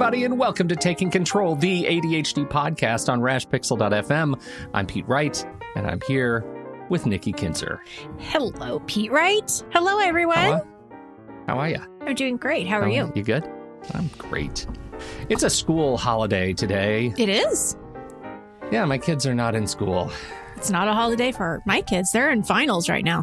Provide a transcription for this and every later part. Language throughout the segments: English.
Everybody, and welcome to Taking Control, the ADHD podcast on rashpixel.fm. I'm Pete Wright, and I'm here with Nikki Kinzer. Hello, Pete Wright. Hello, everyone. How are, how are you? I'm doing great. How are you? You good? I'm great. It's a school holiday today. It is. Yeah, my kids are not in school. It's not a holiday for my kids. They're in finals right now.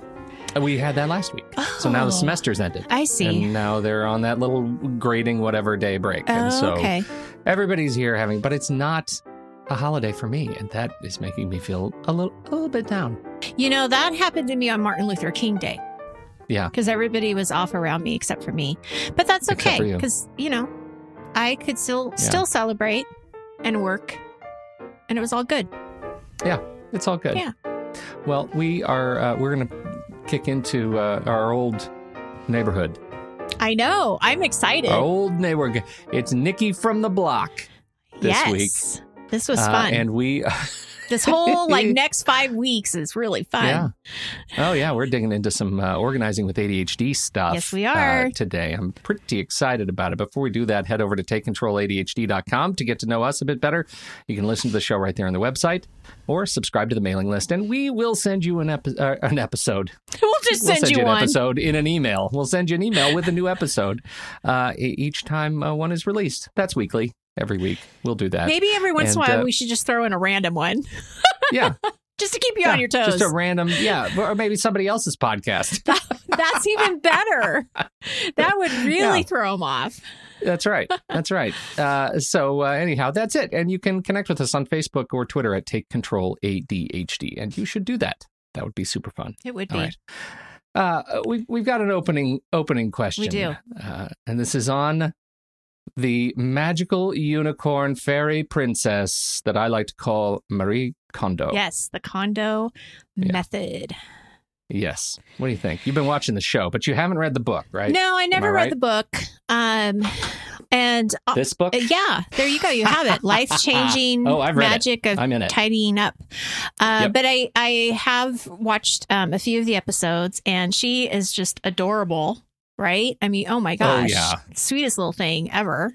We had that last week. So now the Oh. semester's ended. I see. And now they're on that little grading whatever day break. and Oh, so okay. everybody's here having, but it's not a holiday for me. And that is making me feel a little, a little bit down. You know, that happened to me on Martin Luther King Day Yeah. because everybody was off around me except for me. But that's okay for you. because, you know, I could still Yeah. still celebrate and work and it was all good. Yeah, it's all good. Yeah. Well, we are, uh, we're going to kick into uh, our old neighborhood. I know. I'm excited. Our old neighborhood. It's Nikki from the block this yes. week. This was Uh, fun. and we, this whole like next five weeks is really fun. Yeah. Oh, yeah. We're digging into some uh, organizing with ADHD stuff. Yes, we uh, are. today. I'm pretty excited about it. Before we do that, head over to takecontroladhd.com to get to know us a bit better. You can listen to the show right there on the website or subscribe to the mailing list, and we will send you an, epi- uh, an episode. we'll just we'll send, you, an one. episode in an email. We'll send you an email with a new episode uh, each time uh, one is released. That's weekly. Every week. We'll do that. Maybe every once in a while uh, we should just throw in a random one Yeah. just to keep you Yeah, on your toes. Just a random, yeah. Or maybe somebody else's podcast. That's even better. that would really Yeah. throw them off. That's right. That's right. Uh, so uh, anyhow, that's it. And you can connect with us on Facebook or Twitter at Take Control ADHD, and you should do that. That would be super fun. It would All be. right. Uh, we we've got an opening opening question. We do. uh, and this is on the magical unicorn fairy princess that I like to call Marie Kondo. Yes, the condo Yeah. method. Yes. What do you think? You've been watching the show, but you haven't read the book, right? No, I never I read right? the book. Um, and uh, This book. uh, yeah, there you go. You have it. Life changing Oh, I've read it. magic of I'm in it. tidying up. Uh, Yep. But I, I have watched um, a few of the episodes, and she is just adorable. Right? I mean, oh my gosh, yeah. sweetest little thing ever.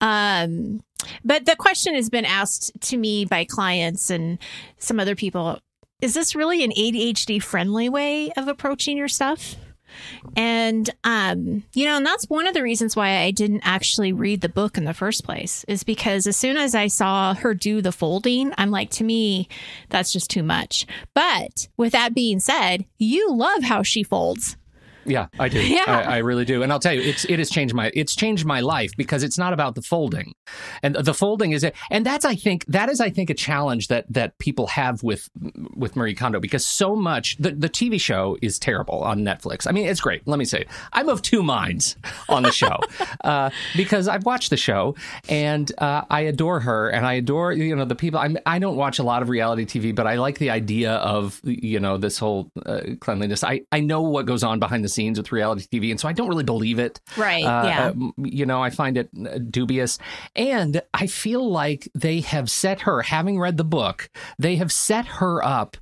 Um, but the question has been asked to me by clients and some other people: Is this really an ADHD friendly way of approaching your stuff? And um, you know, and that's one of the reasons why I didn't actually read the book in the first place is because as soon as I saw her do the folding, I'm like, to me, that's just too much. But with that being said, you love how she folds. Yeah, I do. Yeah. I, I really do. And I'll tell you, it's it has changed my it's changed my life because it's not about the folding, and the folding is it. And that's I think that is I think a challenge that that people have with with Marie Kondo because so much the the TV show is terrible on Netflix. I mean, it's great. Let me say. I'm of two minds on the show uh, because I've watched the show and uh, I adore her and I adore you know the people. I'm, I don't watch a lot of reality TV, but I like the idea of you know this whole uh, cleanliness. I I know what goes on behind the scenes with reality TV, and so I don't really believe it. Right. Uh, yeah. uh, you know, I find it uh, dubious. And I feel like they have set her, having read the book, they have set her up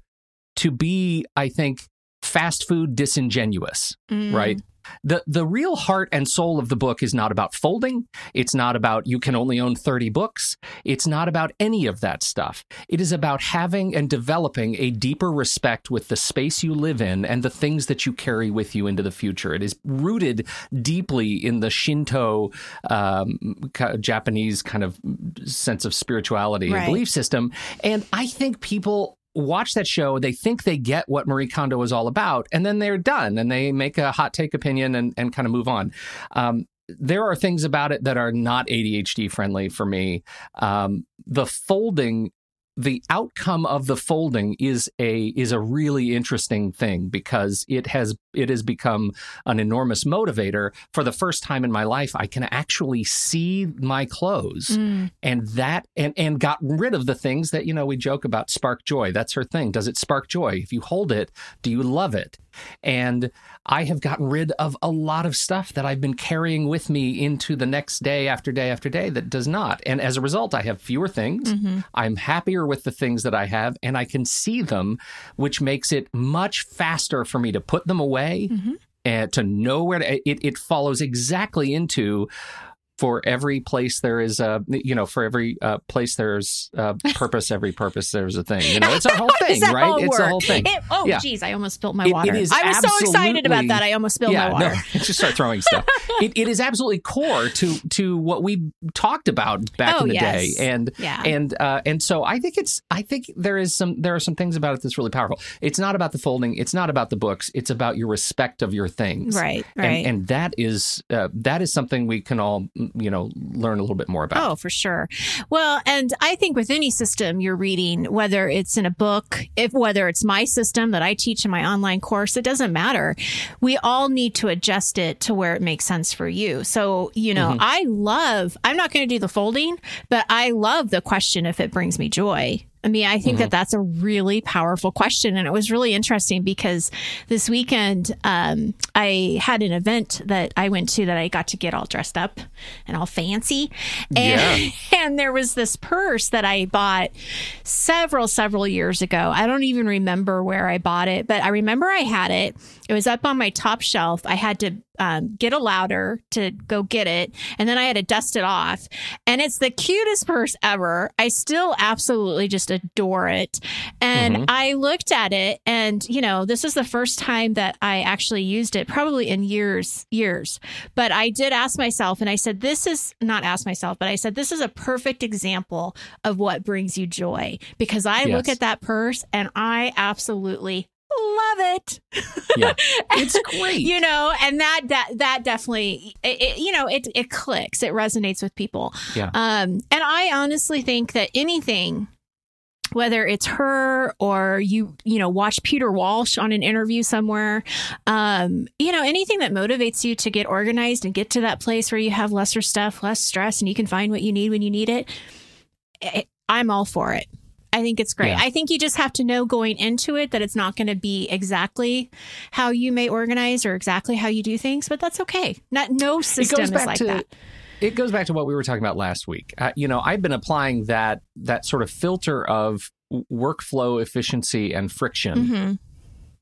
to be, I think, fast food disingenuous, Mm. right? The the real heart and soul of the book is not about folding. It's not about you can only own 30 books. It's not about any of that stuff. It is about having and developing a deeper respect with the space you live in and the things that you carry with you into the future. It is rooted deeply in the Shinto um, Japanese kind of sense of spirituality right. and belief system. And I think people watch that show, they think they get what Marie Kondo is all about, and then they're done and they make a hot take opinion and, and kind of move on. Um, there are things about it that are not ADHD friendly for me. Um, the folding the outcome of the folding is a is a really interesting thing because it has it has become an enormous motivator for the first time in my life i can actually see my clothes mm. and that and and got rid of the things that you know we joke about spark joy that's her thing does it spark joy if you hold it do you love it and I have gotten rid of a lot of stuff that I've been carrying with me into the next day after day after day that does not. And as a result, I have fewer things. Mm-hmm. I'm happier with the things that I have and I can see them, which makes it much faster for me to put them away. Mm-hmm. And to know where to, it, it follows exactly into for every place there is a you know for every uh, place there's a purpose every purpose there's a thing. You know it's a whole thing right? it's a whole thing. It, oh yeah. geez i almost spilled my water. it, I was so excited about that I almost spilled yeah, my water. no, just start throwing stuff. It, it is absolutely core to to what we talked about back oh, in the yes. day and yeah. and uh, and so I think it's I think there is some there are some things about it that's really powerful. It's not about the folding. It's not about the books. It's about your respect of your things. Right right. and, and that is uh, that is something we can all you know learn a little bit more about. Oh, for sure. Well, and I think with any system you're reading, whether it's in a book, if whether it's my system that I teach in my online course, it doesn't matter. We all need to adjust it to where it makes sense for you. So, you know, mm-hmm. I love, I'm not going to do the folding, but I love the question if it brings me joy. I mean, I think mm-hmm. that that's a really powerful question. And it was really interesting because this weekend, um, I had an event that I went to that I got to get all dressed up and all fancy. And, yeah. and there was this purse that I bought several, several years ago. I don't even remember where I bought it, but I remember I had it. It was up on my top shelf. I had to um, get a louder to go get it. And then I had to dust it off. And it's the cutest purse ever. I still absolutely just adore it. And mm-hmm. I looked at it and, you know, this is the first time that I actually used it, probably in years, years. But I did ask myself, and I said, this is not ask myself, but I said, this is a perfect example of what brings you joy because I yes. look at that purse and I absolutely love it. Yeah, it's great. you know, and that that that definitely, it, it, you know, it it clicks. It resonates with people. Yeah. Um, and I honestly think that anything whether it's her or you you know watch peter walsh on an interview somewhere um, you know anything that motivates you to get organized and get to that place where you have lesser stuff less stress and you can find what you need when you need it, it eh, i'm all for it I think it's great. Yeah. I think you just have to know going into it that it's not going to be exactly how you may organize or exactly how you do things, but that's okay. Not no system is like to, that. It goes back to what we were talking about last week. Uh, you know, I've been applying that that sort of filter of workflow efficiency and friction. Mm-hmm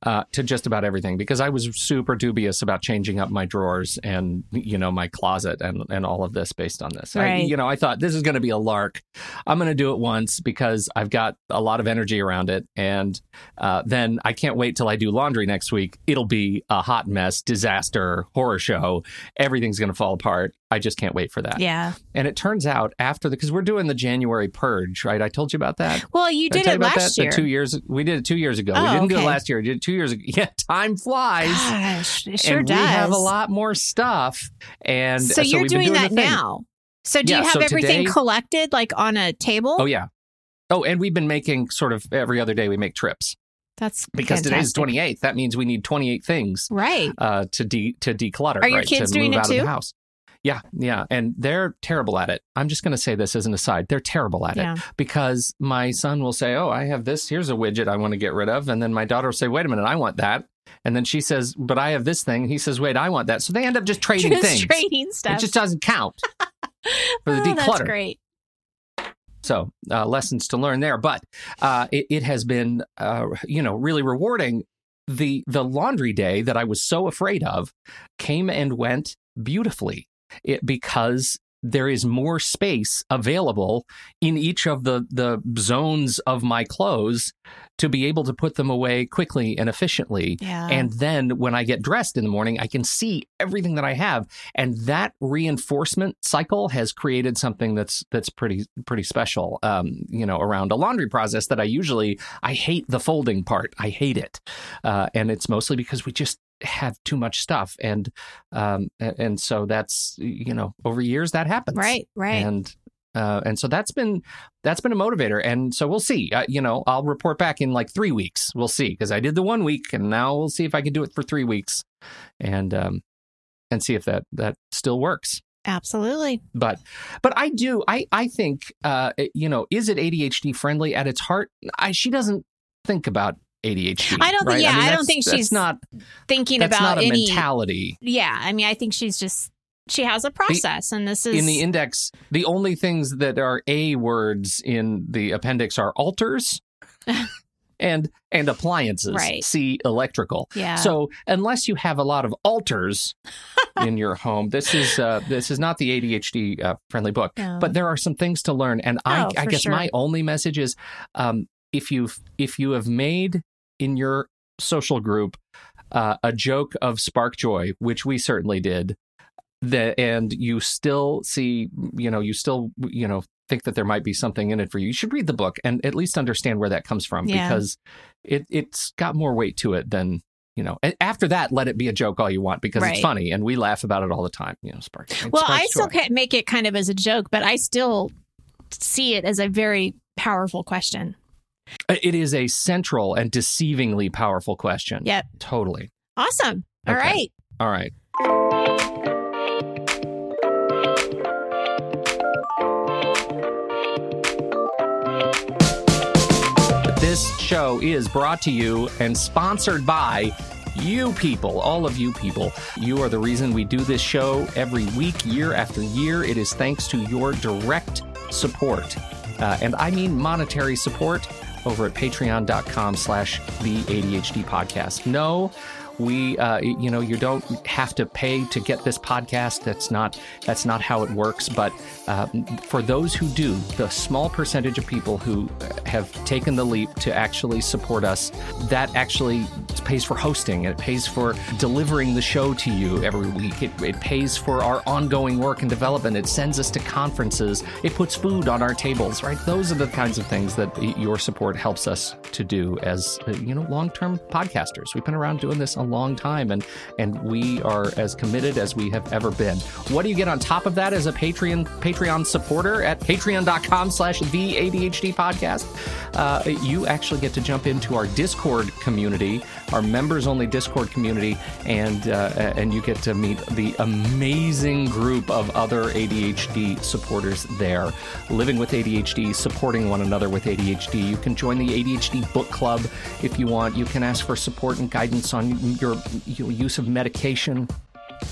uh, to just about everything because I was super dubious about changing up my drawers and you know my closet and and all of this based on this. Right. I, you know, I thought this is going to be a lark. I'm going to do it once because I've got a lot of energy around it, and uh, then I can't wait till I do laundry next week. It'll be a hot mess, disaster, horror show. Everything's going to fall apart. I just can't wait for that. Yeah. And it turns out after the because we're doing the January purge, right? I told you about that. Well, you did, did it last that? year. The two years we did it two years ago. Oh, we didn't okay. do it last year. We did it two years ago. Yeah, time flies. Gosh, it sure and does. We have a lot more stuff, and so, so you're doing, doing, that now. So do yeah, you have so everything today, collected like on a table? Oh yeah. Oh, and we've been making sort of every other day we make trips. That's because fantastic. today's 28th. That means we need 28 things, right? Uh, to de to declutter. Are your right, kids to doing move it out too? Of the house. Yeah, yeah. And they're terrible at it. I'm just going to say this as an aside. They're terrible at yeah. it because my son will say, Oh, I have this. Here's a widget I want to get rid of. And then my daughter will say, Wait a minute, I want that. And then she says, But I have this thing. He says, Wait, I want that. So they end up just trading just things. Trading stuff. It just doesn't count for the oh, declutter. That's great. So uh, lessons to learn there. But uh, it, it, has been, uh, you know, really rewarding the the laundry day that I was so afraid of came and went beautifully. It, because there is more space available in each of the the zones of my clothes to be able to put them away quickly and efficiently. Yeah. And then when I get dressed in the morning, I can see everything that I have, and that reinforcement cycle has created something that's that's pretty pretty special. Um, you know, around a laundry process that I usually I hate the folding part. I hate it, uh, and it's mostly because we just have too much stuff and um and so that's you know over years that happens. Right, right. and uh, and so that's been that's been a motivator and so we'll see. Uh, you know i'll report back in like three weeks. We'll see because i did the one week and now we'll see if i can do it for three weeks and um and see if that that still works. Absolutely. but but i do i i think uh you know is it adhd friendly? At its heart i she doesn't think about adhd I don't think- right? yeah, I don't think she's not Thinking that's about not a any. mentality Yeah. I mean, I think she's just, she has a process, and this is. in the index, the only things that are A words in the appendix are altars and and appliances. Right. C electrical. yeah. So unless you have a lot of altars in your home, this is uh, this is not the ADHD uh, friendly book. No. But there are some things to learn, and I, Oh, I for guess sure. my only message is, um, if you if you have made in your social group uh, a joke of spark joy, which we certainly did, that and you still see, you know, you still you know think that there might be something in it for you. You should read the book and at least understand where that comes from Yeah. because it it's got more weight to it than. You know, after that, let it be a joke all you want because Right. it's funny and we laugh about it all the time. You know, spark. well, I still joy. can't make it kind of as a joke, but I still see it as a very powerful question. It is a central and deceivingly powerful question. Yep. Totally. Awesome. All Okay. right. All right. This show is brought to you and sponsored by you people, all of you people. You are the reason we do this show every week, year after year. It is thanks to your direct support. Uh, and I mean monetary support over at patreon.com slash the ADHD podcast. No, we uh, you know you don't have to pay to get this podcast. That's not that's not how it works. But uh, for those who do the small percentage of people who have taken the leap to actually support us that actually pays for hosting. It pays for delivering the show to you every week. It, it pays for our ongoing work and development. It sends us to conferences. It puts food on our tables right? Those are the kinds of things that your support helps us to do as uh, you know long-term podcasters. We've been around doing this a long time and and we are as committed as we have ever been. What do you get on top of that as a patreon patreon supporter at patreon.com slash the adhd podcast? Uh, you actually get to jump into our discord community our members only discord community and uh, and you get to meet the amazing group of other adhd supporters there. Living with adhd supporting one another with adhd you can join the adhd book club if you want. You can ask for support and guidance on your, your use of medication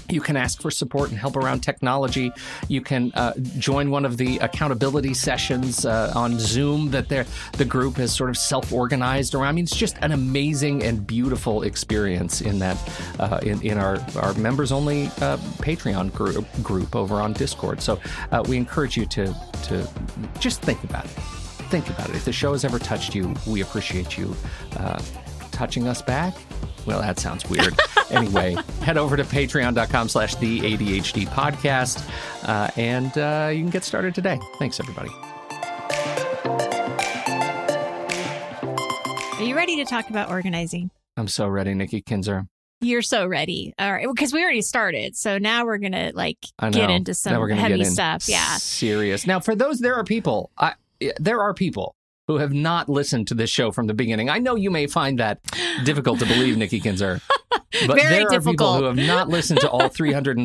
you can ask for support and help around technology. You can uh, join one of the accountability sessions uh, on Zoom that the group has sort of self-organized around. I mean, it's just an amazing and beautiful experience in that uh, in, in our our members-only uh, Patreon group group over on Discord. So uh, we encourage you to to just think about it. Think about it. If the show has ever touched you, we appreciate you uh, touching us back. Well, that sounds weird. anyway, head over to patreon.com slash the ADHD podcast uh, and uh, you can get started today. Thanks, everybody. Are you ready to talk about organizing? I'm so ready, Nikki Kinzer. You're so ready. All right. Because we already started. So now we're going to like get into some heavy in stuff. Yeah. Serious. Now, for those, there are people, I, there are people who have not listened to this show from the beginning. I know you may find that difficult to believe, Nikki Kinzer. But Very there are people who have not listened to all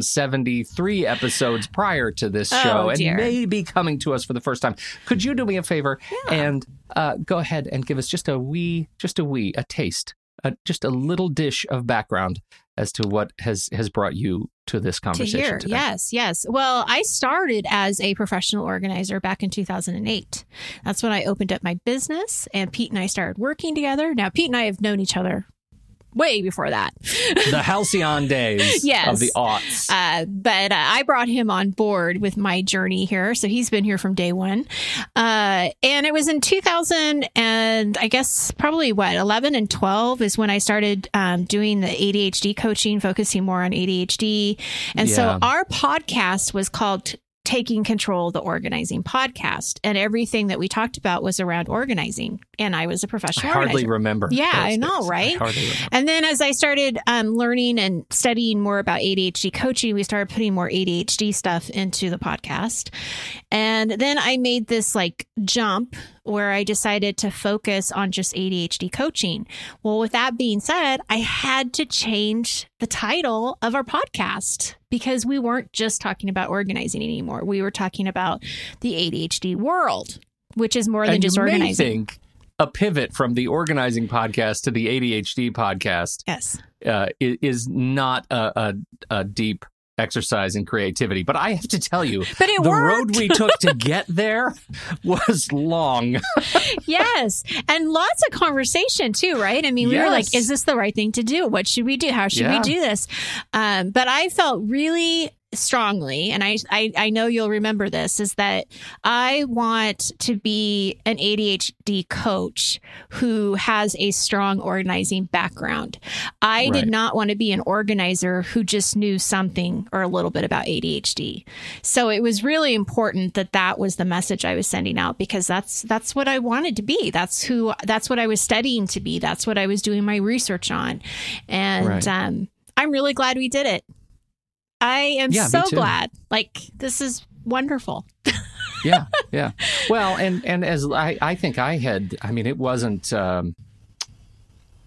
373 episodes prior to this Oh, show and may be coming to us for the first time. Could you do me a favor and uh, go ahead and give us just a wee, just a wee, a taste, a, just a little dish of background as to what has has brought you to this to conversation hear. today? Yes, yes. Well, I started as a professional organizer back in 2008. That's when I opened up my business and Pete and I started working together. Now, Pete and I have known each other way before that. the halcyon days Yes. of the aughts. Uh, but uh, I brought him on board with my journey here. So he's been here from day one. Uh, and it was in 2000 and I guess probably what, 11 and 12 is when I started um, doing the ADHD coaching, focusing more on ADHD. And so our podcast was called Taking Control of the Organizing Podcast. And everything that we talked about was around organizing. And I was a professional I hardly organizer. remember. Yeah, I know, days. right? I. And then as I started um, learning and studying more about ADHD coaching, we started putting more ADHD stuff into the podcast. And then I made this like jump where I decided to focus on just ADHD coaching. Well, with that being said, I had to change the title of our podcast because we weren't just talking about organizing anymore. We were talking about the ADHD world, which is more than just organizing. think a pivot from the organizing podcast to the ADHD podcast yes. uh, i- is not a, a, a deep exercise in creativity. But I have to tell you, But it the worked. road we took to get there was long. yes. And lots of conversation too, right? I mean, we were like, is this the right thing to do? What should we do? How should Yeah. we do this? Um, but I felt really strongly, and I, I I know you'll remember this, is that I want to be an ADHD coach who has a strong organizing background. I Right. did not want to be an organizer who just knew something or a little bit about ADHD. So it was really important that that was the message I was sending out because that's that's what I wanted to be. That's who that's what I was studying to be. That's what I was doing my research on. And Right. um I'm really glad we did it. I am Yeah, so glad. Like this is wonderful. yeah, yeah. Well, and and as I, I think I had, I mean, it wasn't. Um,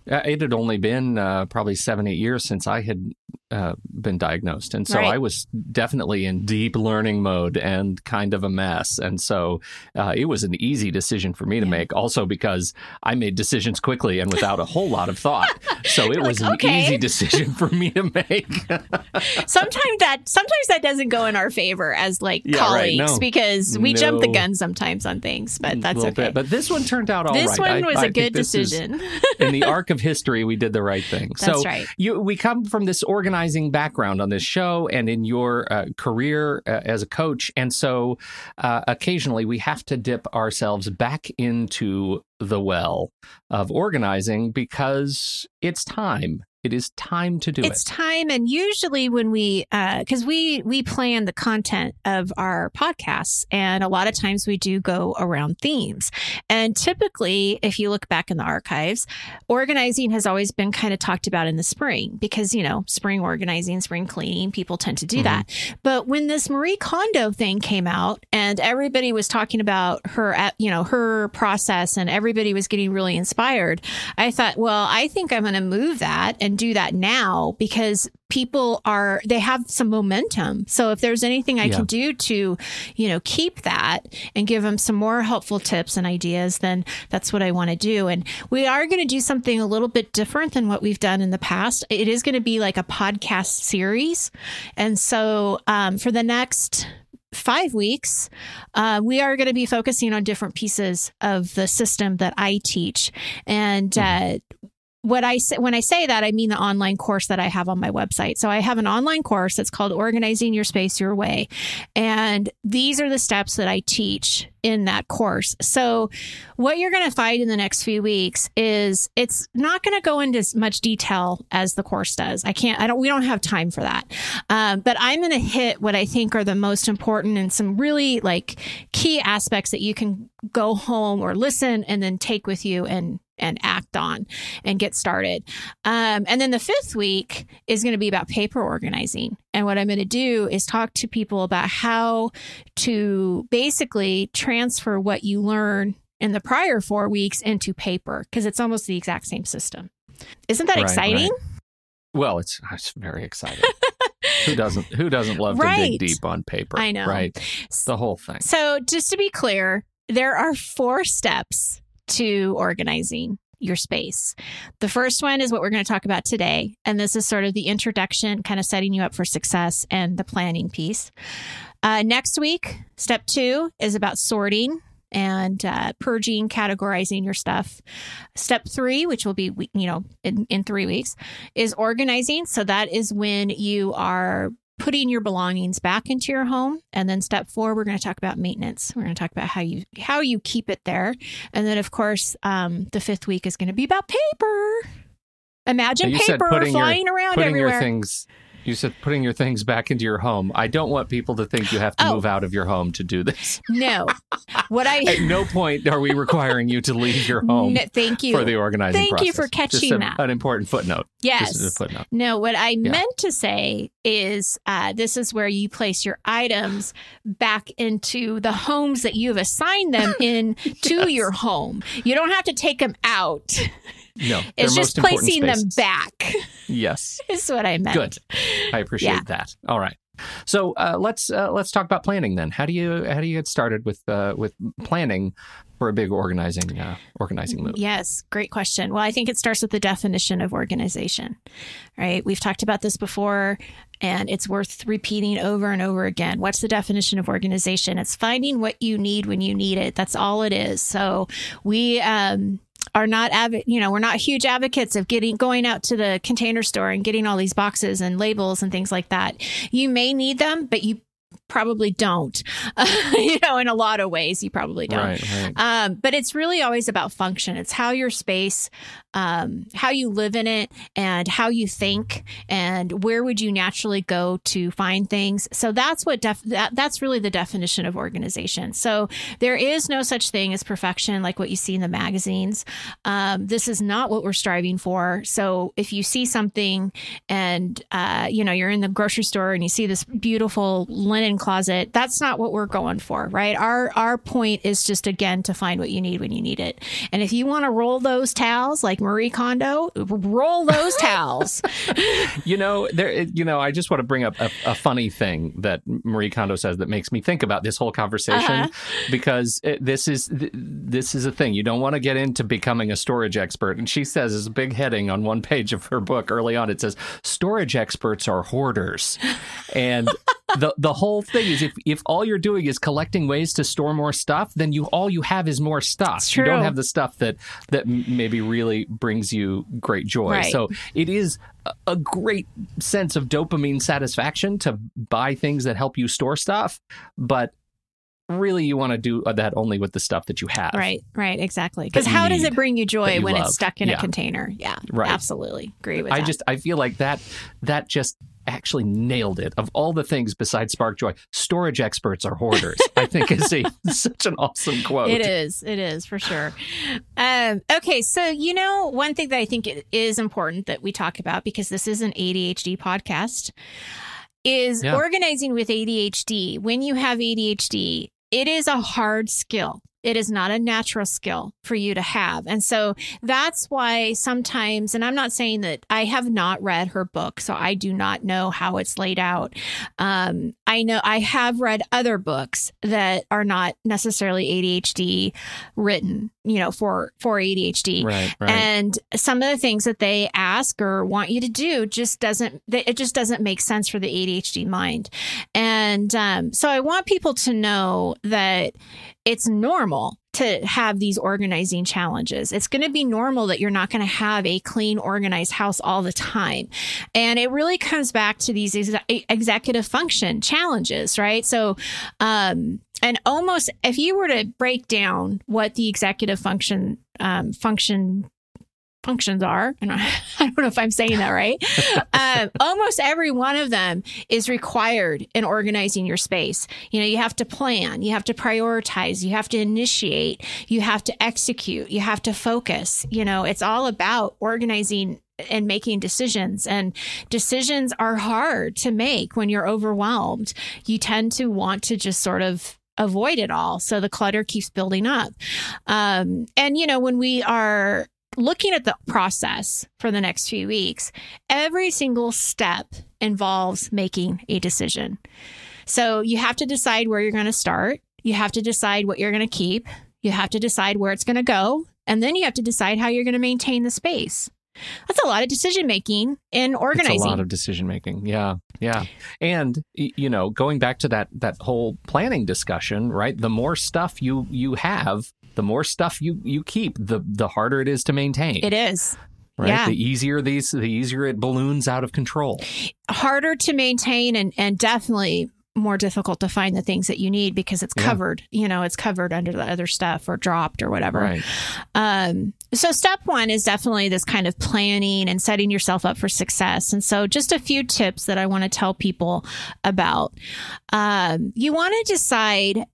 uh, it had only been uh, probably seven, eight years since I had uh, been diagnosed, and so Right. I was definitely in deep learning mode and kind of a mess. And so uh, it was an easy decision for me to make, also because I made decisions quickly and without a whole lot of thought. So it You're was like, an okay. easy decision for me to make. sometimes that sometimes that doesn't go in our favor as like Yeah, right. colleagues No. because we jump the gun sometimes on things, but that's okay. bit. But this one turned out all right. this one was I a think good this is- decision. in the arc of history, we did the right thing. That's so right. you, we come from this organizing background on this show and in your uh, career uh, as a coach, and so uh, occasionally we have to dip ourselves back into the well of organizing because it's time. It is time to do it's it. It's time and usually when we because we we plan the content of our podcasts and a lot of times we do go around themes and typically if you look back in the archives organizing has always been kind of talked about in the spring because you know spring organizing spring cleaning people tend to do Mhm. that but when this marie kondo thing came out and everybody was talking about her at you know her process and everybody was getting really inspired I thought, well, I think I'm going to move that and do that now because people are they have some momentum. So if there's anything I Yeah. can do to, you know, keep that and give them some more helpful tips and ideas, then that's what I want to do. And we are going to do something a little bit different than what we've done in the past. It is going to be like a podcast series. And so um, for the next five weeks, uh, we are going to be focusing on different pieces of the system that I teach. And uh, what I say, when I say that, I mean the online course that I have on my website. So I have an online course that's called Organizing Your Space Your Way. And these are the steps that I teach in that course. So what you're going to find in the next few weeks is it's not going to go into as much detail as the course does. I can't, I don't, we don't have time for that. Um, but I'm going to hit what I think are the most important and some really like key aspects that you can go home or listen and then take with you and and act on and get started. Um, and then the fifth week is going to be about paper organizing. And what I'm going to do is talk to people about how to basically transfer what you learn in the prior four weeks into paper because it's almost the exact same system. Isn't that Right, exciting? right. Well, it's, it's very exciting. who doesn't Who doesn't love to dig deep on paper? I know. right? The whole thing. So, just to be clear, there are four steps to organizing your space. The first one is what we're going to talk about today. And this is sort of the introduction, kind of setting you up for success and the planning piece. Uh, next week, step two is about sorting. and uh, purging, categorizing your stuff. Step three, which will be, you know, in, in three weeks, is organizing. So that is when you are putting your belongings back into your home and then step four we're going to talk about maintenance we're going to talk about how you how you keep it there and then of course um, the fifth week is going to be about paper imagine paper flying your, around putting everywhere your things you said putting your things back into your home. I don't want people to think you have to oh. move out of your home to do this. No. What I At no point are we requiring you to leave your home. No, thank you for the organizing. Thank process. you for catching a, that. An important footnote. Yes. Footnote. No, what I yeah. meant to say is uh, this is where you place your items back into the homes that you've assigned them in to your home. You don't have to take them out. No, it's just placing them back. Yes, is what I meant. Good, I appreciate yeah. that. All right, so uh, let's uh, let's talk about planning then. How do you how do you get started with uh, with planning for a big organizing uh, organizing move? Yes, great question. Well, I think it starts with the definition of organization. Right, we've talked about this before, and it's worth repeating over and over again. What's the definition of organization? It's finding what you need when you need it. That's all it is. So we um, are not avid, you know, we're not huge advocates of getting going out to the container store and getting all these boxes and labels and things like that. You may need them, but you probably don't. Uh, you know, in a lot of ways, you probably don't. Right, right. Um, but it's really always about function. It's how your space, um, how you live in it, and how you think, and where would you naturally go to find things. So that's what def- that, that's really the definition of organization. So there is no such thing as perfection, like what you see in the magazines. Um, this is not what we're striving for. So if you see something, and uh, you know, you're in the grocery store and you see this beautiful linen closet. That's not what we're going for, right? Our our point is just again to find what you need when you need it. And if you want to roll those towels like Marie Kondo, roll those towels. you know, there you know, I just want to bring up a, a, funny thing that Marie Kondo says that makes me think about this whole conversation uh-huh. because it, this is this is a thing. You don't want to get into becoming a storage expert. And she says as a big heading on one page of her book early on it says storage experts are hoarders. And the the whole thing is if if all you're doing is collecting ways to store more stuff, then you all you have is more stuff. You don't have the stuff that that maybe really brings you great joy. Right. So it is a great sense of dopamine satisfaction to buy things that help you store stuff, but really you want to do uh, that only with the stuff that you have. Right, right, exactly. Because how does it bring you joy you when love. it's stuck in yeah. a container? Yeah, right. absolutely agree with I that. just I feel like that that just actually nailed it. Of all the things besides Spark Joy, storage experts are hoarders. I think is a such an awesome quote. It is. It is for sure. Um, okay, so you know one thing that I think it is important that we talk about because this is an ADHD podcast is yeah. organizing with ADHD. When you have ADHD, it is a hard skill. It is not a natural skill for you to have. And so that's why sometimes, and I'm not saying that I have not read her book, so I do not know how it's laid out. Um, I know I have read other books that are not necessarily ADHD written, you know, for, for ADHD. Right, right. And some of the things that they ask or want you to do just doesn't, it just doesn't make sense for the ADHD mind. And um, so I want people to know that it's normal to have these organizing challenges. It's going to be normal that you're not going to have a clean, organized house all the time. And it really comes back to these ex- executive function challenges, right? So, um, and almost if you were to break down what the executive function um, function functions are. And I, don't know if I'm saying that right. um, almost every one of them is required in organizing your space. You know, you have to plan, you have to prioritize, you have to initiate, you have to execute, you have to focus. You know, it's all about organizing and making decisions. And decisions are hard to make when you're overwhelmed. You tend to want to just sort of avoid it all. So the clutter keeps building up. Um, and, you know, when we are looking at the process for the next few weeks, every single step involves making a decision. So you have to decide where you're going to start. You have to decide what you're going to keep. You have to decide where it's going to go. And then you have to decide how you're going to maintain the space. That's a lot of decision making and organizing. It's a lot of decision making. Yeah. Yeah. And you know, going back to that that whole planning discussion, right? The more stuff you you have, the more stuff you you keep, the the harder it is to maintain. It is. Right? Yeah. The easier these the easier it balloons out of control. Harder to maintain and and definitely more difficult to find the things that you need because it's Yeah. covered, you know, it's covered under the other stuff or dropped or whatever. Right. Um, so step one is definitely this kind of planning and setting yourself up for success. And so just a few tips that I want to tell people about. Um, you want to decide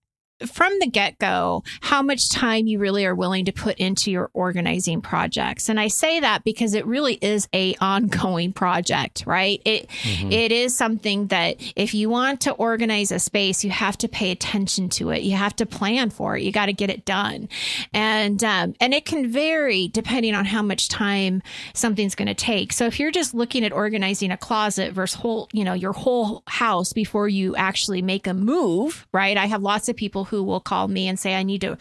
from the get go how much time you really are willing to put into your organizing projects. And I say that because it really is a ongoing project, right? It Mhm. it is something that if you want to organize a space, you have to pay attention to it. You have to plan for it. You got to get it done, and um, and it can vary depending on how much time something's going to take. So if you're just looking at organizing a closet versus whole, you know, your whole house before you actually make a move, right? I have lots of people who will call me and say, "I need to,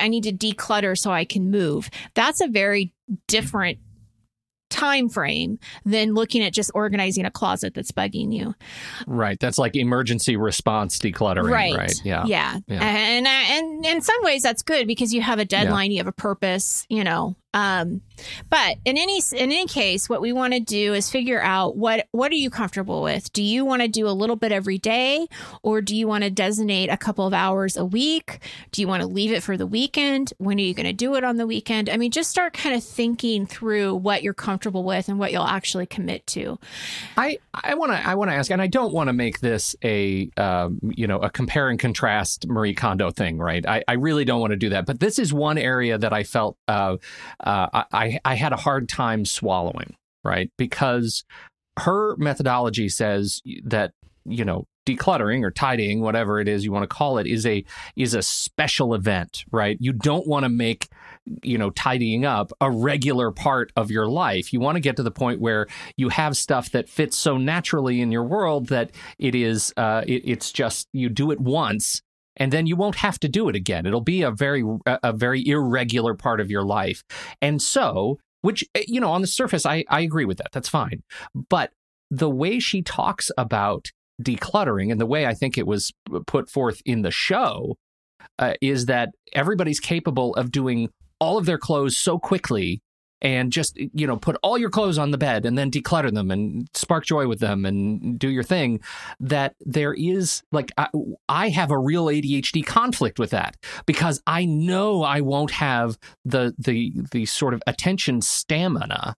I need to declutter so I can move." That's a very different time frame than looking at just organizing a closet that's bugging you. Right. That's like emergency response decluttering, right? Yeah. Yeah. Yeah. And and in some ways that's good because you have a deadline, you have a purpose, you know. Um but in any in any case what we want to do is figure out what what are you comfortable with? Do you want to do a little bit every day or do you want to designate a couple of hours a week? Do you want to leave it for the weekend? When are you going to do it on the weekend? I mean just start kind of thinking through what you're comfortable with and what you'll actually commit to. I I want to I want to ask, and I don't want to make this a um, you know a compare and contrast Marie Kondo thing, right? I, I really don't want to do that. But this is one area that I felt uh, uh, I I had a hard time swallowing, right? Because her methodology says that you know decluttering or tidying whatever it is you want to call it is a is a special event right you don't want to make you know tidying up a regular part of your life you want to get to the point where you have stuff that fits so naturally in your world that it is uh it, it's just you do it once and then you won't have to do it again. It'll be a very a very irregular part of your life. And so which eh, you know on the surface i i agree with that. That's fine. But the way she talks about decluttering and the way i think it was put forth in the show uh, is that everybody's capable of doing all of their clothes so quickly and just you know put all your clothes on the bed and then declutter them and spark joy with them and do your thing that there is like I, I have a real ADHD conflict with that because I know I won't have the the the sort of attention stamina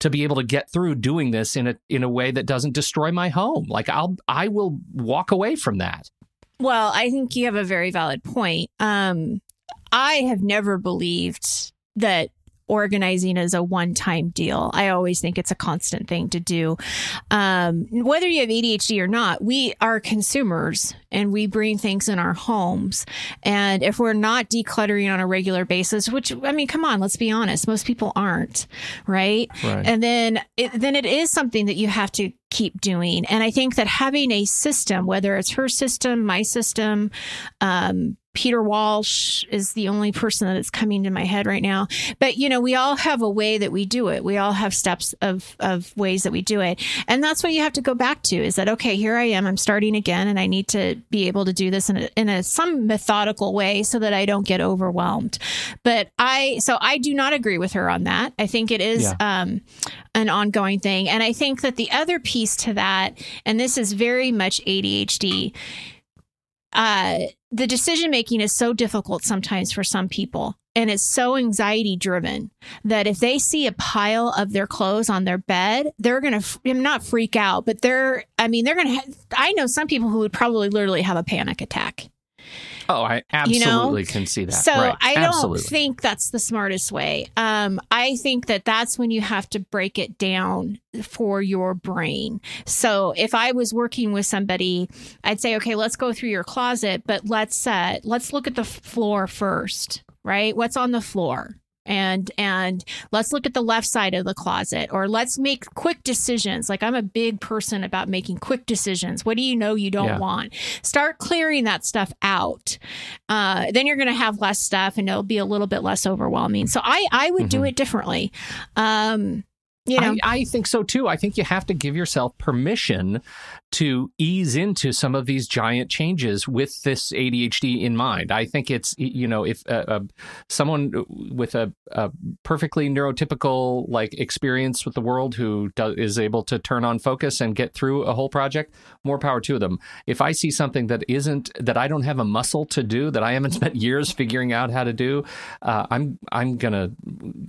to be able to get through doing this in a in a way that doesn't destroy my home like I'll I will walk away from that Well, I think you have a very valid point. Um, I have never believed that organizing is a one time deal. I always think it's a constant thing to do. Um, whether you have ADHD or not, we are consumers and we bring things in our homes. And if we're not decluttering on a regular basis, which, I mean, come on, let's be honest, most people aren't, right? Right. And then, it, then it is something that you have to keep doing. And I think that having a system, whether it's her system, my system, um, Peter Walsh is the only person that is coming to my head right now. But you know, we all have a way that we do it. We all have steps of of ways that we do it. And that's what you have to go back to is that okay, here I am, I'm starting again and I need to be able to do this in a, in a some methodical way so that I don't get overwhelmed. But I so I do not agree with her on that. I think it is Yeah. um an ongoing thing. And I think that the other piece to that and this is very much ADHD uh, the decision making is so difficult sometimes for some people and it's so anxiety driven that if they see a pile of their clothes on their bed they're gonna f- not freak out but they're i mean they're gonna ha- i know some people who would probably literally have a panic attack Oh, I You know? absolutely can see that. so Right. I don't Absolutely. think that's the smartest way. Um, I think that that's when you have to break it down for your brain. So if I was working with somebody, I'd say, okay, let's go through your closet, but let's uh, let's look at the floor first, right? What's on the floor? And and let's look at the left side of the closet, or let's make quick decisions. Like I'm a big person about making quick decisions. What do you know you don't Yeah. want? Start clearing that stuff out uh, then you're going to have less stuff and it'll be a little bit less overwhelming. So I, I would do Mhm. it differently. Um, You know, I, I think so too. I think you have to give yourself permission to ease into some of these giant changes with this ADHD in mind. I think it's you know if uh, uh, someone with a, a, perfectly neurotypical like experience with the world who do, is able to turn on focus and get through a whole project, more power to them. If I see something that isn't that I don't have a muscle to do that I haven't spent years figuring out how to do, uh, I'm I'm gonna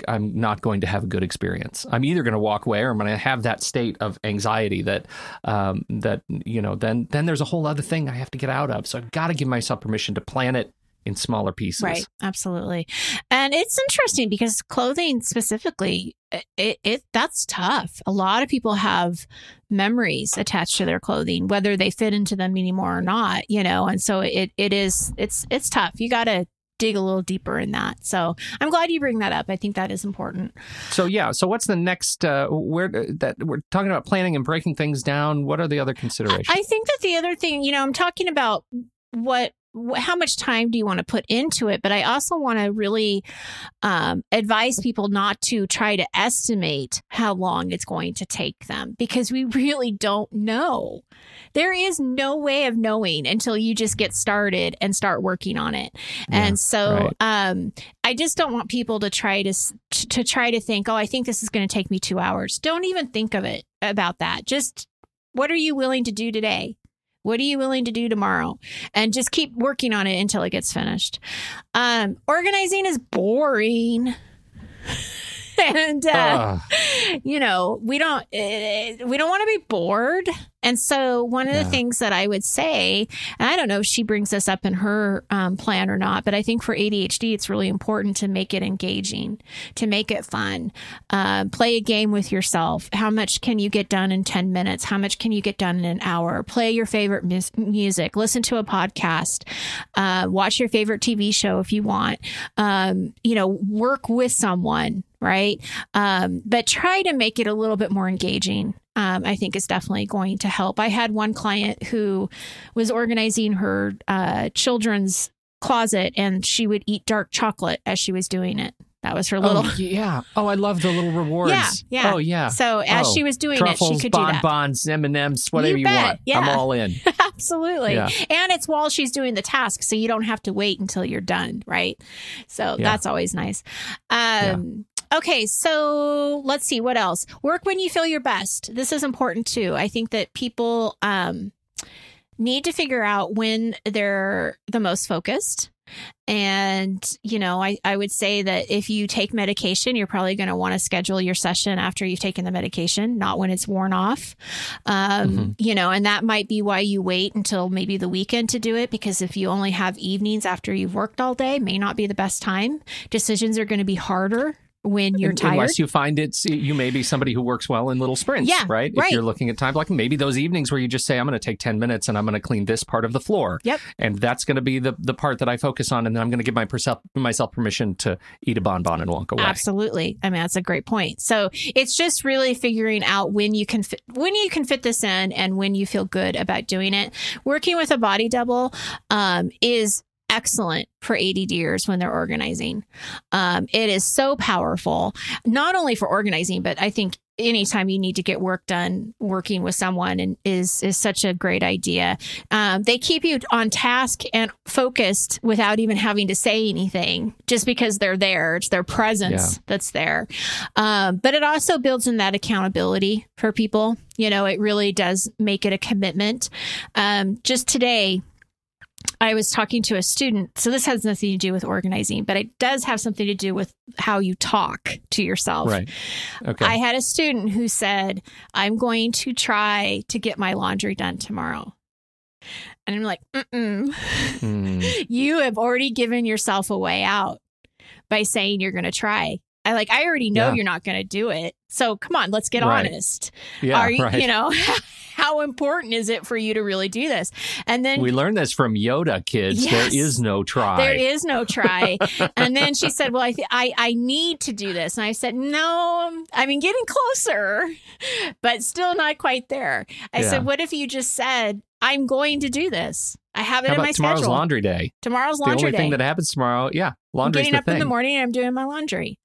I'm not going to have a good experience. I'm either going to walk away or I'm going to have that state of anxiety that um, that you know then then there's a whole other thing I have to get out of. So I've got to give myself permission to plan it in smaller pieces. Right, absolutely. And it's interesting because clothing specifically, it, it that's tough. A lot of people have memories attached to their clothing, whether they fit into them anymore or not, you know. And so it it is it's it's tough. You got to dig a little deeper in that. So I'm glad you bring that up. I think that is important. So yeah. So what's the next? Uh, where that we're talking about planning and breaking things down. What are the other considerations? I think that the other thing, you know, I'm talking about what how much time do you want to put into it? But I also want to really um, advise people not to try to estimate how long it's going to take them because we really don't know. There is no way of knowing until you just get started and start working on it. Yeah, and so right. um, I just don't want people to try to to try to think, oh, I think this is going to take me two hours. Don't even think of it about that. Just what are you willing to do today? What are you willing to do tomorrow? And just keep working on it until it gets finished. Um, organizing is boring. and uh, uh. you know we don't uh, we don't want to be bored and so one of yeah. the things that i would say and i don't know if she brings this up in her um, plan or not but i think for adhd it's really important to make it engaging to make it fun. Uh, play a game with yourself. How much can you get done in 10 minutes? How much can you get done in an hour? Play your favorite mus- music. Listen to a podcast. Uh, watch your favorite tv show if you want. Um, you know work with someone right? Um, but try to make it a little bit more engaging. Um, I think is definitely going to help. I had one client who was organizing her uh, children's closet, and she would eat dark chocolate as she was doing it. That was her little. Oh, yeah. Oh, I love the little rewards. Yeah. Yeah. Oh, yeah. So as oh, she was doing truffles, it, she could bon, do that. Bonbons, M and M's, whatever you, you want. Yeah. I'm all in. Absolutely. Yeah. And it's while she's doing the task, so you don't have to wait until you're done, right? So yeah. that's always nice. Um, Okay, so let's see what else. Work when you feel your best. This is important too. I think that people um, need to figure out when they're the most focused. And, you know, I, I would say that if you take medication, you're probably going to want to schedule your session after you've taken the medication, not when it's worn off. Um, mm-hmm. You know, and that might be why you wait until maybe the weekend to do it, because if you only have evenings after you've worked all day, may not be the best time. Decisions are going to be harder when you're tired. Unless you find it's you may be somebody who works well in little sprints, yeah, right? right? If you're looking at time like maybe those evenings where you just say, I'm going to take 10 minutes and I'm going to clean this part of the floor. Yep. And that's going to be the, the part that I focus on. And then I'm going to give my perself, myself permission to eat a bonbon and walk away. Absolutely. I mean, that's a great point. So it's just really figuring out when you can fit, when you can fit this in and when you feel good about doing it. Working with a body double um, is excellent for ADDers when they're organizing. Um, it is so powerful, not only for organizing, but I think anytime you need to get work done working with someone and is is such a great idea. Um, they keep you on task and focused without even having to say anything just because they're there. It's their presence yeah. that's there. Um, but it also builds in that accountability for people. You know it really does make it a commitment. Um, just today I was talking to a student. So this has nothing to do with organizing, but it does have something to do with how you talk to yourself. Right. Okay. I had a student who said, I'm going to try to get my laundry done tomorrow. And I'm like, mm-mm hmm. you have already given yourself a way out by saying you're going to try. I like, I already know yeah. you're not going to do it. So come on, let's get right. honest. Yeah, Are you, right. you know, how important is it for you to really do this? And then we learned this from Yoda, kids. Yes, there is no try. There is no try. and then she said, "Well, I, th- I I need to do this." And I said, "No, I mean getting closer, but still not quite there." I yeah. said, "What if you just said?" I'm going to do this. I have it How in my tomorrow's schedule. laundry day? Tomorrow's The laundry only day. thing that happens tomorrow, yeah, I'm getting the up thing, in the morning and I'm doing my laundry.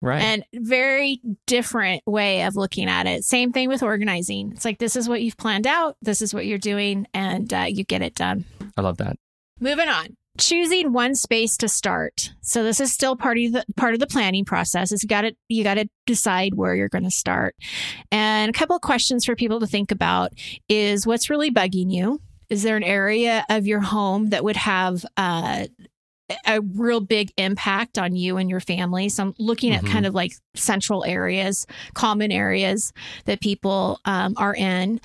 Right? And very different way of looking at it. Same thing with organizing. It's like this is what you've planned out, this is what you're doing, and uh, you get it done. I love that. Moving on. Choosing one space to start. So this is still part of the part of the planning process. Is you got to you got to decide where you're going to start. And a couple of questions for people to think about is what's really bugging you? Is there an area of your home that would have uh, a real big impact on you and your family? So I'm looking at Mhm. kind of like central areas, common areas that people um, are in.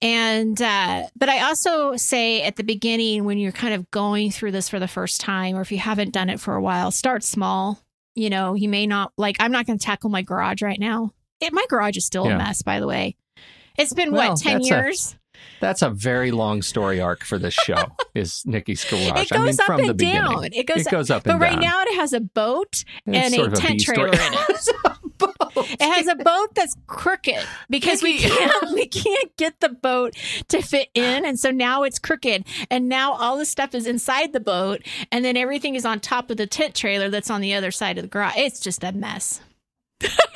And, uh, but I also say at the beginning, when you're kind of going through this for the first time, or if you haven't done it for a while, start small. You know, you may not like, I'm not going to tackle my garage right now. It, my garage is still Yeah. a mess, by the way. It's been Well, what, 10 that's a- years? That's a very long story arc for this show. is Nikki's garage? it goes I mean, up from and the beginning, down. It goes, it goes up but right down. now it has a boat It's and a tent B trailer in it. A. It has a boat that's crooked because we can't we can't get the boat to fit in, and so now it's crooked. And now all the stuff is inside the boat, and then everything is on top of the tent trailer that's on the other side of the garage. It's just a mess.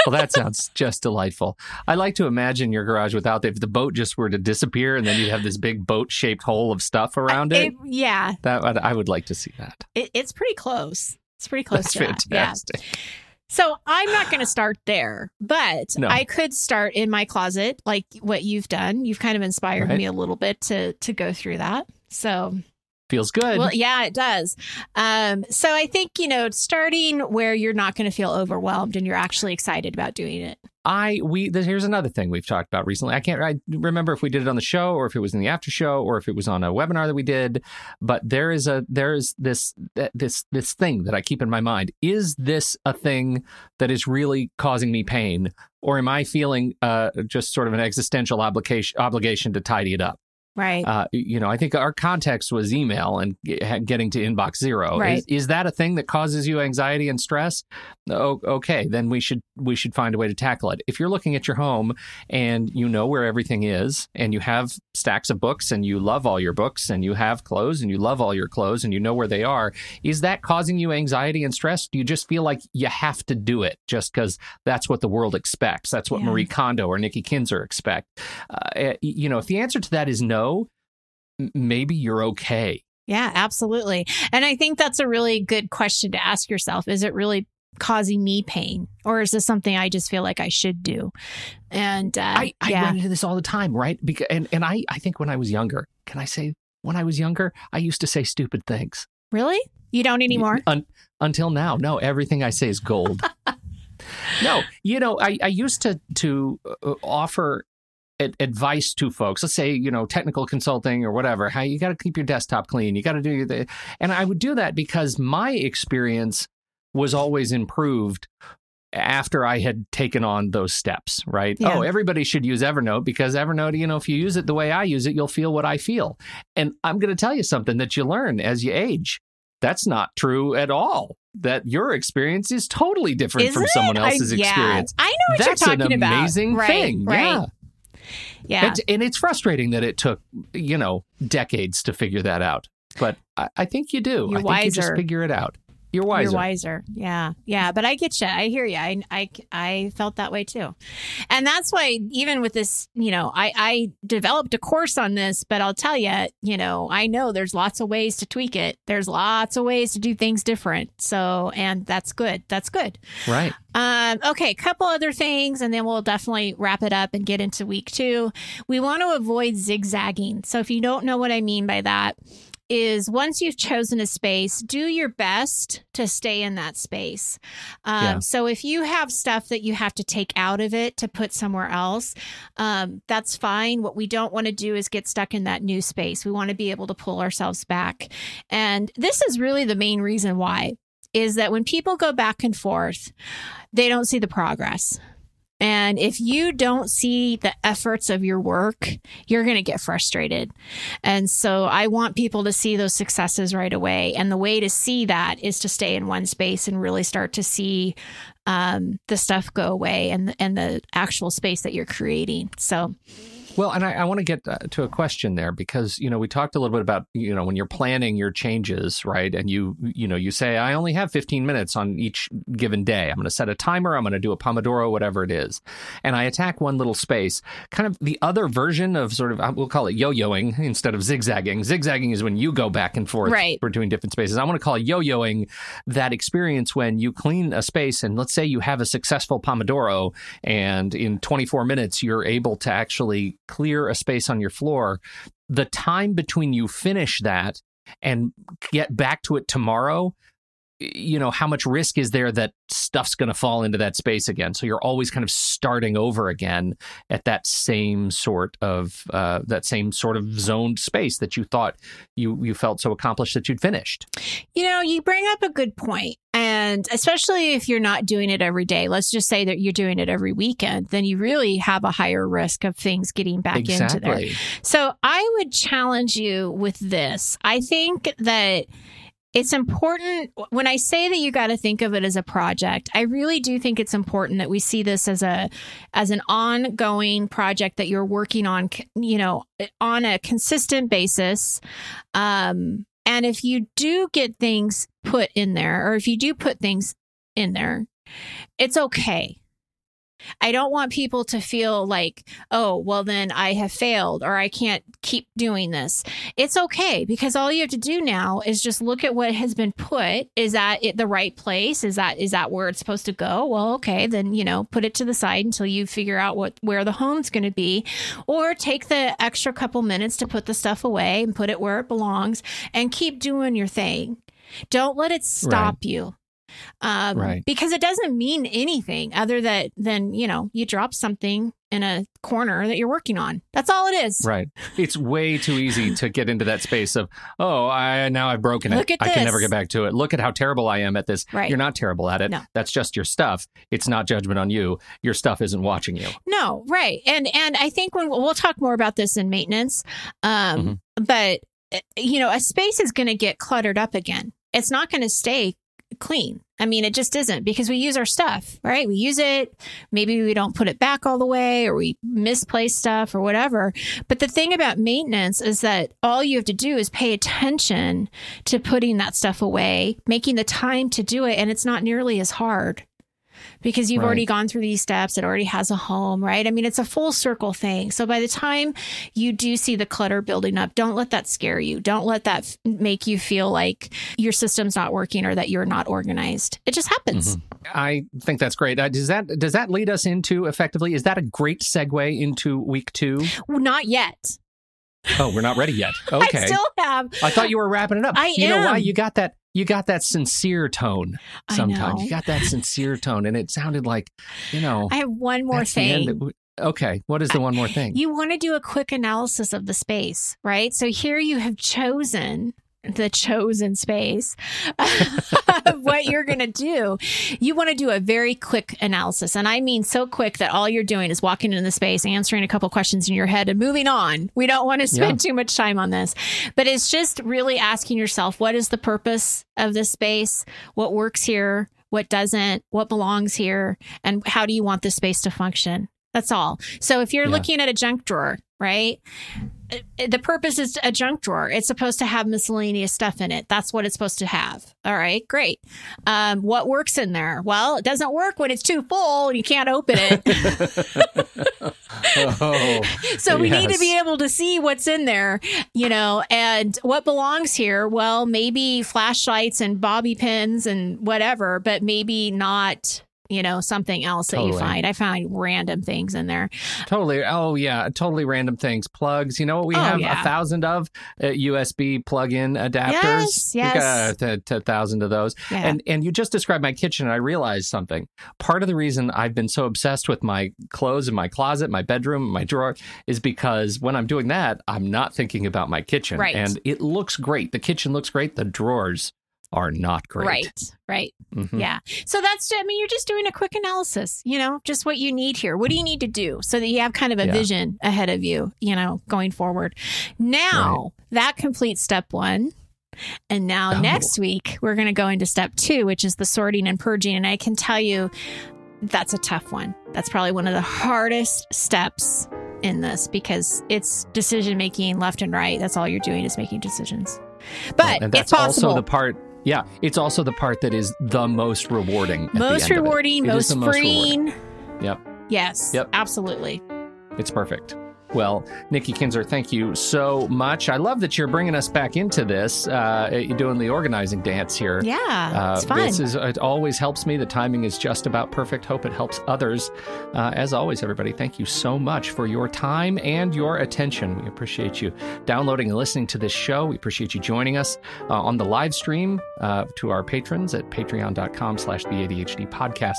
Well, that sounds just delightful. I like to imagine your garage without if the boat just were to disappear and then you'd have this big boat-shaped hole of stuff around it. It- yeah, that I would like to see that. it, it's pretty close. It's pretty close That's to that. Yeah. fantastic. So I'm not going to start there, but No. I could start in my closet, like what you've done. You've kind of inspired Right. me a little bit to to go through that. So Feels good. Well, yeah, it does. Um, so I think, you know, starting where you're not going to feel overwhelmed and you're actually excited about doing it. I we here's another thing we've talked about recently. I can't I remember if we did it on the show or if it was in the after show or if it was on a webinar that we did, but there is a there is this this this thing that I keep in my mind. Is this a thing that is really causing me pain or am I feeling uh, just sort of an existential obligation obligation to tidy it up? Right. Uh, you know, I think our context was email and getting to inbox zero. Right. Is, is that a thing that causes you anxiety and stress? Okay, then we should we should find a way to tackle it. If you're looking at your home and you know where everything is, and you have stacks of books, and you love all your books, and you have clothes, and you love all your clothes, and you know where they are, is that causing you anxiety and stress? Do you just feel like you have to do it just because that's what the world expects? That's what Yeah. Marie Kondo or Nikki Kinzer expect. Uh, you know, if the answer to that is no, m- maybe you're okay. yeah, absolutely. And I think that's a really good question to ask yourself. Is it really causing me pain or is this something I just feel like I should do? And uh, I, I yeah, run into this all the time, right? Because and, and I, I think when I was younger, can I say when I was younger, I used to say stupid things. really? You don't anymore? Un, until now, no, everything I say is gold. no, you know, I, I used to to uh, offer advice to folks. Let's say you know technical consulting or whatever. How you got to keep your desktop clean. You got to do the, and I would do that because my experience was always improved after I had taken on those steps, right? Yeah. Oh, everybody should use Evernote because Evernote, you know, if you use it the way I use it, you'll feel what I feel. And I'm going to tell you something that you learn as you age. That's not true at all. That your experience is totally different from Isn't someone it? I- else's yeah. experience. I know what That's you're talking about. That's an amazing Right, thing. Right. Yeah. Yeah. And, and it's frustrating that it took, you know, decades to figure that out. But I, I think you do. You're I think you just figure it out. You're wiser. You're wiser. Yeah. Yeah. But I get you. I hear you. I, I, I felt that way too. And that's why, even with this, you know, I, I developed a course on this, but I'll tell you, you know, I know there's lots of ways to tweak it. There's lots of ways to do things different. So, and that's good. That's good. Right. Um, okay, couple other things, and then we'll definitely wrap it up and get into week two. We want to avoid zigzagging. So, if you don't know what I mean by that, is once you've chosen a space, do your best to stay in that space. Um, Yeah. So, if you have stuff that you have to take out of it to put somewhere else, um, that's fine. What we don't want to do is get stuck in that new space. We want to be able to pull ourselves back. And this is really the main reason why is that when people go back and forth, they don't see the progress. And if you don't see the efforts of your work, you're going to get frustrated. And so I want people to see those successes right away. And the way to see that is to stay in one space and really start to see um, the stuff go away and and the actual space that you're creating. So Well, and I, I want to get uh, to a question there because you know we talked a little bit about you know when you're planning your changes, right? And you you know you say I only have 15 minutes on each given day. I'm going to set a timer. I'm going to do a pomodoro, whatever it is, and I attack one little space. Kind of the other version of sort of uh, we'll call it yo-yoing instead of zigzagging. Zigzagging is when you go back and forth Right. between different spaces. I want to call yo-yoing that experience when you clean a space and let's say you have a successful pomodoro and in 24 minutes you're able to actually clear a space on your floor the time between you finish that and get back to it tomorrow you know how much risk is there that stuff's going to fall into that space again so you're always kind of starting over again at that same sort of uh, that same sort of zoned space that you thought you you felt so accomplished that you'd finished You know, you bring up a good. And especially if you're not doing it every day, let's just say that you're doing it every weekend, then you really have a higher risk of things getting back into there. So I would challenge you with this. I think that it's important when I say that you got to think of it as a project. I really do think it's important that we see this as a as an ongoing project that you're working on, you know, on a consistent basis. Um, and if you do get things put in there, or if you do put things in there, it's okay. I don't want people to feel like, oh, well, then I have failed or I can't keep doing this. It's okay because all you have to do now is just look at what has been put. Is that it the right place? Is that is that where it's supposed to go? Well, okay, then you know, put it to the side until you figure out what where the home's going to be, or take the extra couple minutes to put the stuff away and put it where it belongs and keep doing your thing. Don't let it stop you um, Right. because it doesn't mean anything other that than you know you drop something in a corner that you're working on. That's all it is. Right. It's way too easy to get into that space of, oh, I now I've broken it. Look at I can never get back to it. Look at how terrible I am at this. Right. You're not terrible at it. No. That's just your stuff. It's not judgment on you. Your stuff isn't watching you. No, right. And and I think when we'll talk more about this in maintenance, um, but uh, you know, a space is going to get cluttered up again. It's not going to stay clean. I mean, it just isn't because we use our stuff, right? We use it. Maybe we don't put it back all the way or we misplace stuff or whatever. But the thing about maintenance is that all you have to do is pay attention to putting that stuff away, making the time to do it. And it's not nearly as hard because you've Right. already gone through these steps. It already has a home, right? I mean, it's a full circle thing. So by the time you do see the clutter building up, don't let that scare you. Don't let that f- make you feel like your system's not working or that you're not organized. It just happens. I think that's great. Uh, does that does that lead us into effectively? Is that a great segue into week two? Well, not yet. Oh, we're not ready yet. Okay. I still have. I thought you were wrapping it up. I you know why? You got that. You got that sincere tone. Sometimes you got that sincere tone, and it sounded like, you know, I have one more that's the end. thing. Okay, what is the one more thing? You want to do a quick analysis of the space, right? So here you have chosen the chosen space of what you're going to do. You want to do a very quick analysis. And I mean so quick that all you're doing is walking into the space, answering a couple questions in your head, and moving on. We don't want to spend too much time on this, but it's just really asking yourself what is the purpose of this space? What works here? What doesn't? What belongs here? And how do you want this space to function? That's all. So if you're Yeah. looking at a junk drawer, right? The purpose is a junk drawer. It's supposed to have miscellaneous stuff in it. That's what it's supposed to have. All right, great. Um, what works in there? Well, it doesn't work when it's too full and you can't open it. oh, so we need to be able to see what's in there, you know, and what belongs here. Well, maybe flashlights and bobby pins and whatever, but maybe not. You know, something else that you find. I find random things in there. totally. Oh, yeah, totally random things. Plugs. You know what we Oh, have yeah. a thousand of uh, USB plug-in adapters. Yes, We yes. got a, t- thousand of those. Yeah. And and you just described my kitchen, and I realized something. Part of the reason I've been so obsessed with my clothes in my closet, my bedroom, my drawer, is because when I'm doing that, I'm not thinking about my kitchen, Right. and it looks great. The kitchen looks great. The drawers are not great. Right, right. Mhm. Yeah. So that's, I mean, you're just doing a quick analysis, you know, just what you need here. What do you need to do so that you have kind of a Yeah. vision ahead of you, you know, going forward? Now that completes step one. And now Oh. next week, we're going to go into step two, which is the sorting and purging. And I can tell you that's a tough one. That's probably one of the hardest steps in this because it's decision making left and right. That's all you're doing is making decisions. But and that's it's possible. also the part. Yeah, it's also the part that is the most rewarding. most end of it. rewarding, most the most rewarding. freeing. Yep. Yes. Yep. Absolutely. It's perfect. Well, Nikki Kinzer, thank you so much. I love that you're bringing us back into this. Uh, you're doing the organizing dance here. Yeah. Uh, it's fun. This is it. Always helps me. The timing is just about perfect. Hope it helps others. Uh, as always, everybody, thank you so much for your time and your attention. We appreciate you downloading and listening to this show. We appreciate you joining us uh, on the live stream uh, to our patrons at Patreon.com/slash The ADHD Podcast,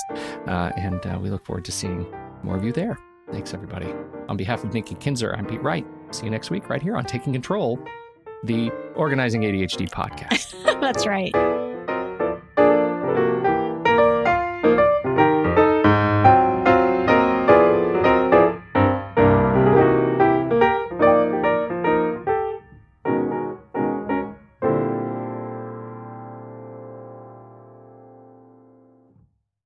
uh, and uh, we look forward to seeing more of you there. Thanks, everybody. On behalf of Nikki Kinzer, I'm Pete Wright. See you next week right here on Taking Control, the Organizing ADHD podcast. That's right.